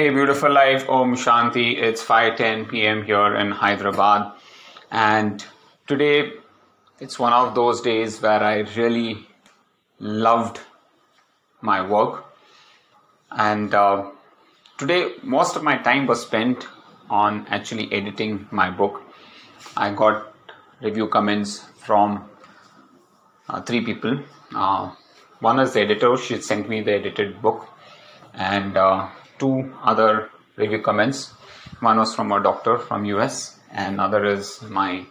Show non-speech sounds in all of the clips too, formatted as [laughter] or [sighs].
Hey, beautiful life. Om Shanti. It's 5:10 p.m. here in Hyderabad, and today it's one of those days where I really loved my work, and uh, today most of my time was spent on actually editing my book. I got review comments from uh, three people. Uh, one is the editor; she sent me the edited book, and uh, two other review comments. One was from a doctor from US, and other is my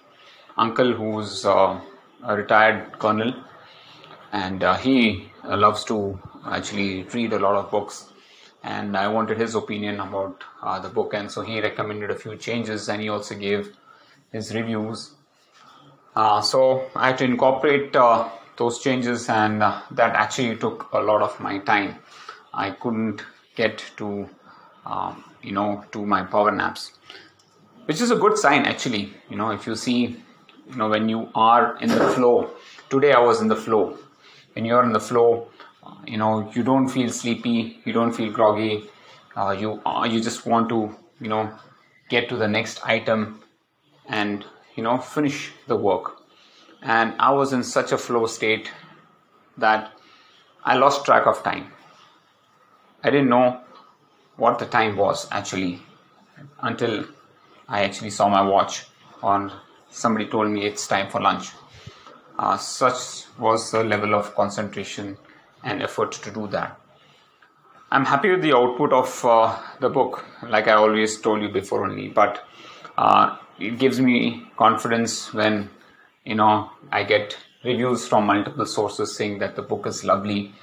uncle who's uh, a retired colonel, and uh, he loves to actually read a lot of books. And I wanted his opinion about uh, the book, and so he recommended a few changes, and he also gave his reviews. Uh, so I had to incorporate uh, those changes, and uh, that actually took a lot of my time. I couldn't get to um, you know to my power naps which is a good sign actually. You know if you see you know when you are in the flow today i was in the flow. When you're in the flow you know you don't feel sleepy you don't feel groggy uh, you uh, you just want to you know get to the next item and you know finish the work. And i was in such a flow state that i lost track of time I didn't know what the time was actually until I actually saw my watch on somebody told me it's time for lunch. Uh, such was the level of concentration and effort to do that. I'm happy with the output of uh, the book, like I always told you before only, but uh, it gives me confidence when you know I get reviews from multiple sources saying that the book is lovely,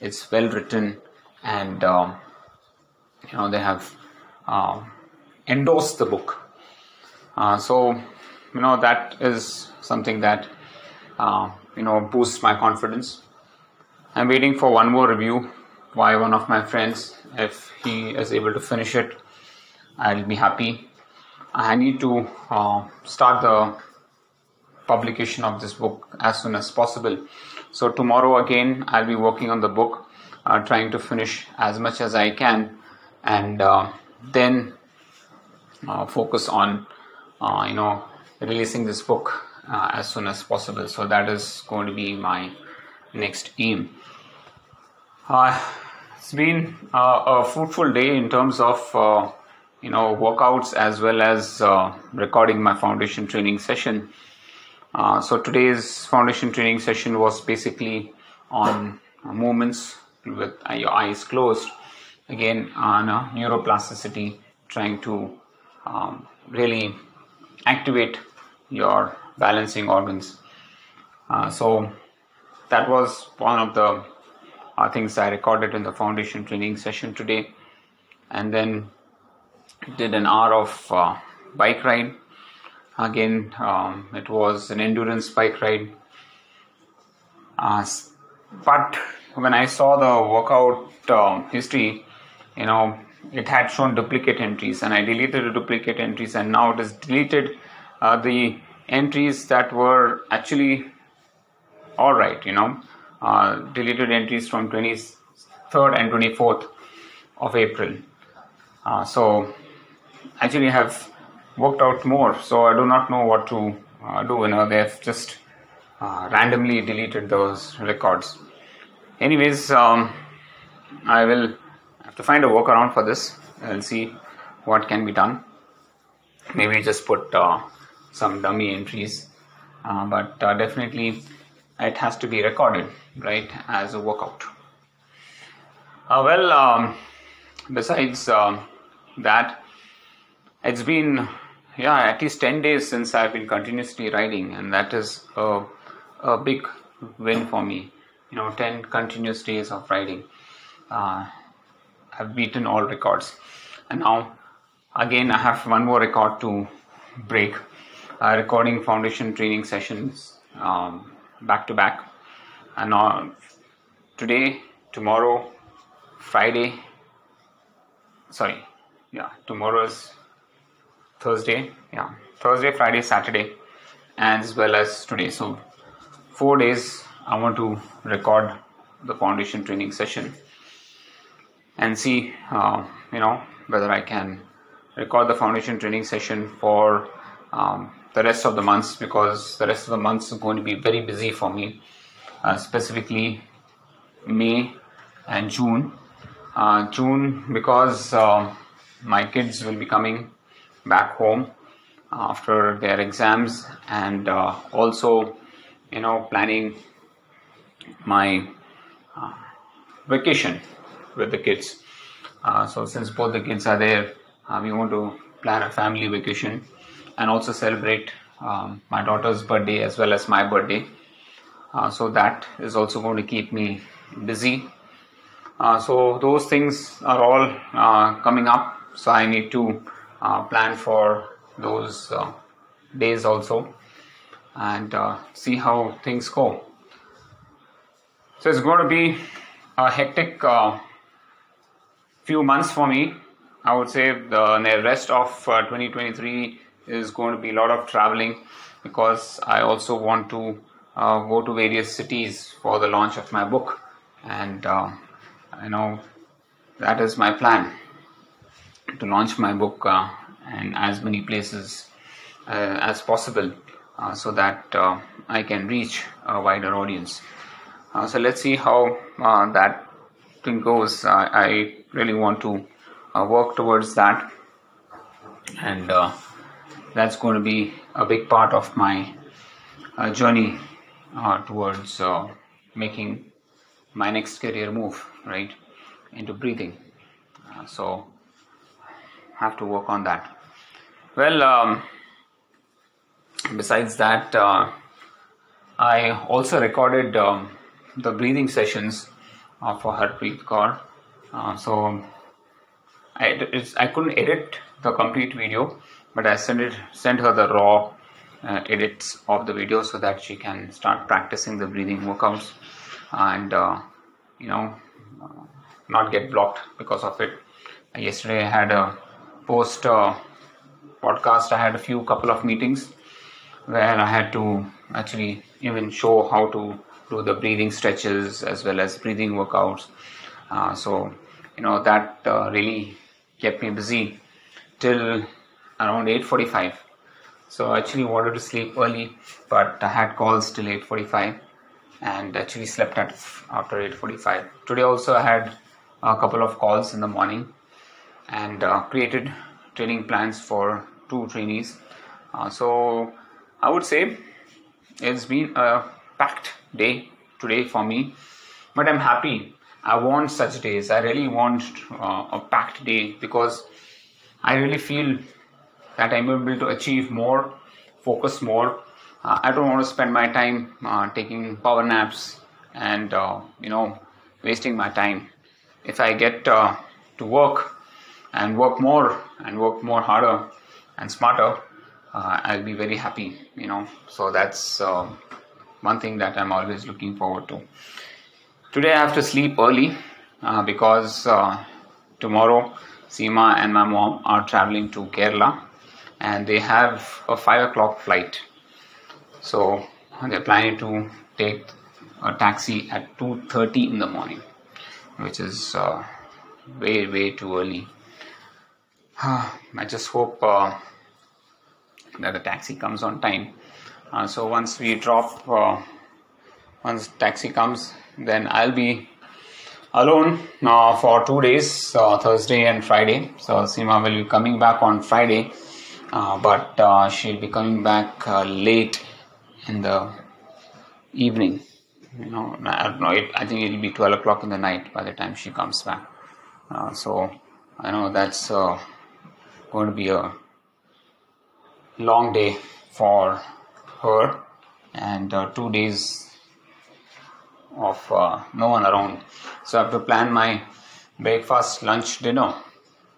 it's well written, and um, you know they have uh, endorsed the book. Uh, so you know that is something that uh, you know boosts my confidence. I'm waiting for one more review by one of my friends. If he is able to finish it, I'll be happy. I need to uh, start the publication of this book as soon as possible. So tomorrow again, I'll be working on the book uh, trying to finish as much as I can, and uh, then uh, focus on uh, you know releasing this book uh, as soon as possible. So that is going to be my next aim. Uh, it's been a fruitful day in terms of you know workouts as well as recording my foundation training session. so today's foundation training session was basically on movements with your eyes closed. Again on uh, neuroplasticity trying to um, really activate your balancing organs. Uh, so that was one of the uh, things i recorded in the foundation training session today. And then did an hour of uh, bike ride. Again um, it was an endurance bike ride. Uh, but when I saw the workout uh, history, you know, it had shown duplicate entries, and I deleted the duplicate entries, and now it has deleted uh, the entries that were actually all right. You know, uh, deleted entries from 23rd and 24th of April. Uh, so actually, I have worked out more. So I do not know what to uh, do. You know, they've just uh, randomly deleted those records anyways um, I will have to find a workaround for this. And see what can be done. Maybe just put uh, some dummy entries. Uh, but uh, definitely it has to be recorded right as a workout. Uh, well um, besides um, that it's been yeah at least 10 days since i've been continuously riding and that is a, a big win for me you know 10 continuous days of riding uh, i've beaten all records. And now again i have one more record to break. Uh, recording foundation training sessions um, back to back. And uh, today tomorrow friday sorry yeah tomorrow is thursday yeah thursday friday saturday as well as today. So four days I want to record the foundation training session and see, uh, you know, whether I can record the foundation training session for um, the rest of the months because the rest of the months is going to be very busy for me, uh, specifically May and June. Uh, June because uh, my kids will be coming back home after their exams and uh, also you know planning my uh, vacation with the kids. Uh, so since both the kids are there uh, we want to plan a family vacation and also celebrate um, my daughter's birthday as well as my birthday. Uh, so that is also going to keep me busy. Uh, so those things are all coming up. So i need to plan for those days also and uh, see how things go. So it's going to be a hectic uh, few months for me. I would say the, the rest of uh, 2023 is going to be a lot of traveling because I also want to uh, go to various cities for the launch of my book, and uh, you know that is my plan to launch my book uh, in as many places as possible uh, so that uh, I can reach a wider audience. Uh, so let's see how that thing goes. I really want to work towards that, and that's going to be a big part of my journey towards making my next career move right into breathing. Uh, so have to work on that. Well um, besides that, uh, I also recorded um, the breathing sessions uh, for Harpreet Kaur. Uh, so I, I couldn't edit the complete video, but I sent it sent her the raw uh, edits of the video so that she can start practicing the breathing workouts and uh, you know uh, not get blocked because of it. Yesterday I had a post podcast. I had a few couple of meetings where I had to actually even show how to do the breathing stretches as well as breathing workouts. Uh, so, you know, that uh, really kept me busy till around 8.45. So I actually wanted to sleep early, but I had calls till 8.45 and actually slept at after 8.45. Today also I had a couple of calls in the morning and uh, created training plans for two trainees. Uh, so I would say it's been a packed day today for me, but I'm happy. I want such days. I really want uh, a packed day because I really feel that I'm able to achieve more, focus more. Uh, I don't want to spend my time uh, taking power naps and uh, you know wasting my time. If I get uh, to work and work more and work more harder and smarter, uh, I'll be very happy, you know. So that's uh, one thing that I'm always looking forward to. Today I have to sleep early uh, because uh, tomorrow Seema and my mom are traveling to Kerala and they have a 5 o'clock flight. So they're planning to take a taxi at 2.30 in the morning, which is uh, way, way too early. [sighs] I just hope uh, that the taxi comes on time. Uh, so once we drop, uh, once taxi comes, then I'll be alone uh, for two days, uh, Thursday and Friday. So Sima will be coming back on Friday, uh, but uh, she'll be coming back late in the evening. You know, I don't know. It, I think it'll be twelve o'clock in the night by the time she comes back. so I know that's going to be a long day for her. And uh, two days of uh, no one around. So i have to plan my breakfast lunch dinner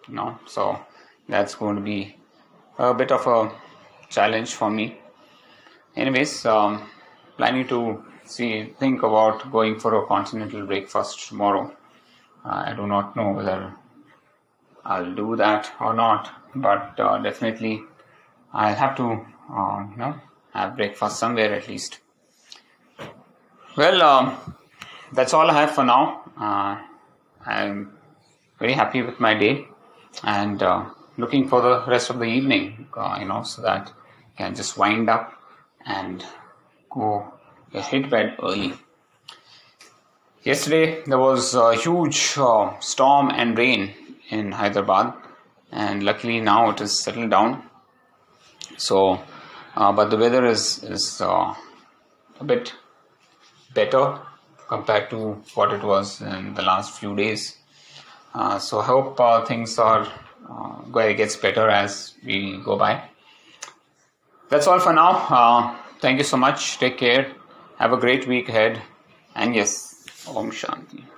you know. So that's going to be a bit of a challenge for me. Anyways um, planning to see think about going for a continental breakfast tomorrow. Uh, i do not know whether i'll do that or not but uh, definitely I'll have to, uh, you know, have breakfast somewhere at least. Well, um, that's all I have for now. Uh, I'm very happy with my day. and uh, looking for the rest of the evening, uh, you know, so that you can just wind up and go hit bed early. Yesterday there was a huge uh, storm and rain in Hyderabad, and luckily now it is settled down. So, uh, but the weather is is uh, a bit better compared to what it was in the last few days. Uh, so I hope uh, things are uh, gets better as we go by. That's all for now. Uh, thank you so much. Take care. Have a great week ahead. And yes, Om Shanti.